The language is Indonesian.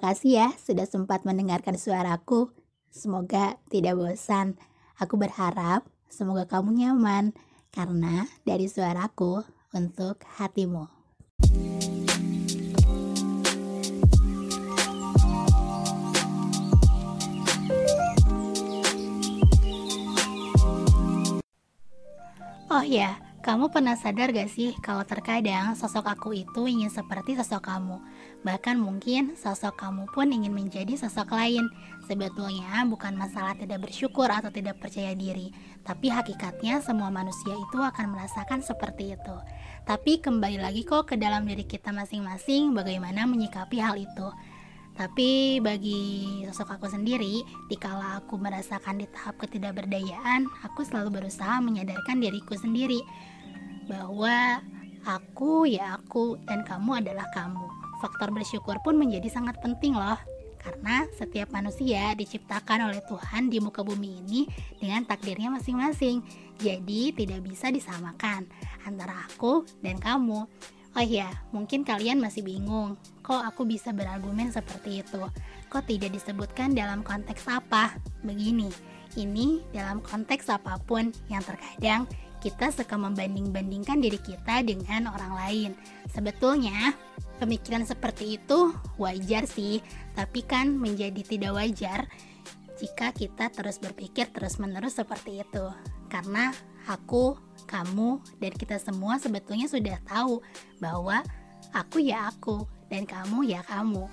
kasih ya sudah sempat mendengarkan suaraku. Semoga tidak bosan. Aku berharap semoga kamu nyaman karena dari suaraku untuk hatimu. Oh ya, kamu pernah sadar gak sih kalau terkadang sosok aku itu ingin seperti sosok kamu? Bahkan mungkin sosok kamu pun ingin menjadi sosok lain. Sebetulnya bukan masalah tidak bersyukur atau tidak percaya diri, tapi hakikatnya semua manusia itu akan merasakan seperti itu. Tapi kembali lagi kok ke dalam diri kita masing-masing bagaimana menyikapi hal itu. Tapi bagi sosok aku sendiri, dikala aku merasakan di tahap ketidakberdayaan, aku selalu berusaha menyadarkan diriku sendiri bahwa aku ya aku dan kamu adalah kamu. Faktor bersyukur pun menjadi sangat penting loh. Karena setiap manusia diciptakan oleh Tuhan di muka bumi ini dengan takdirnya masing-masing. Jadi tidak bisa disamakan antara aku dan kamu. Oh iya, mungkin kalian masih bingung, kok aku bisa berargumen seperti itu? Kok tidak disebutkan dalam konteks apa? Begini, ini dalam konteks apa pun yang terkadang kita suka membanding-bandingkan diri kita dengan orang lain. Sebetulnya, pemikiran seperti itu wajar sih, tapi kan menjadi tidak wajar jika kita terus berpikir terus-menerus seperti itu. Karena aku kamu dan kita semua sebetulnya sudah tahu bahwa aku ya aku dan kamu ya kamu.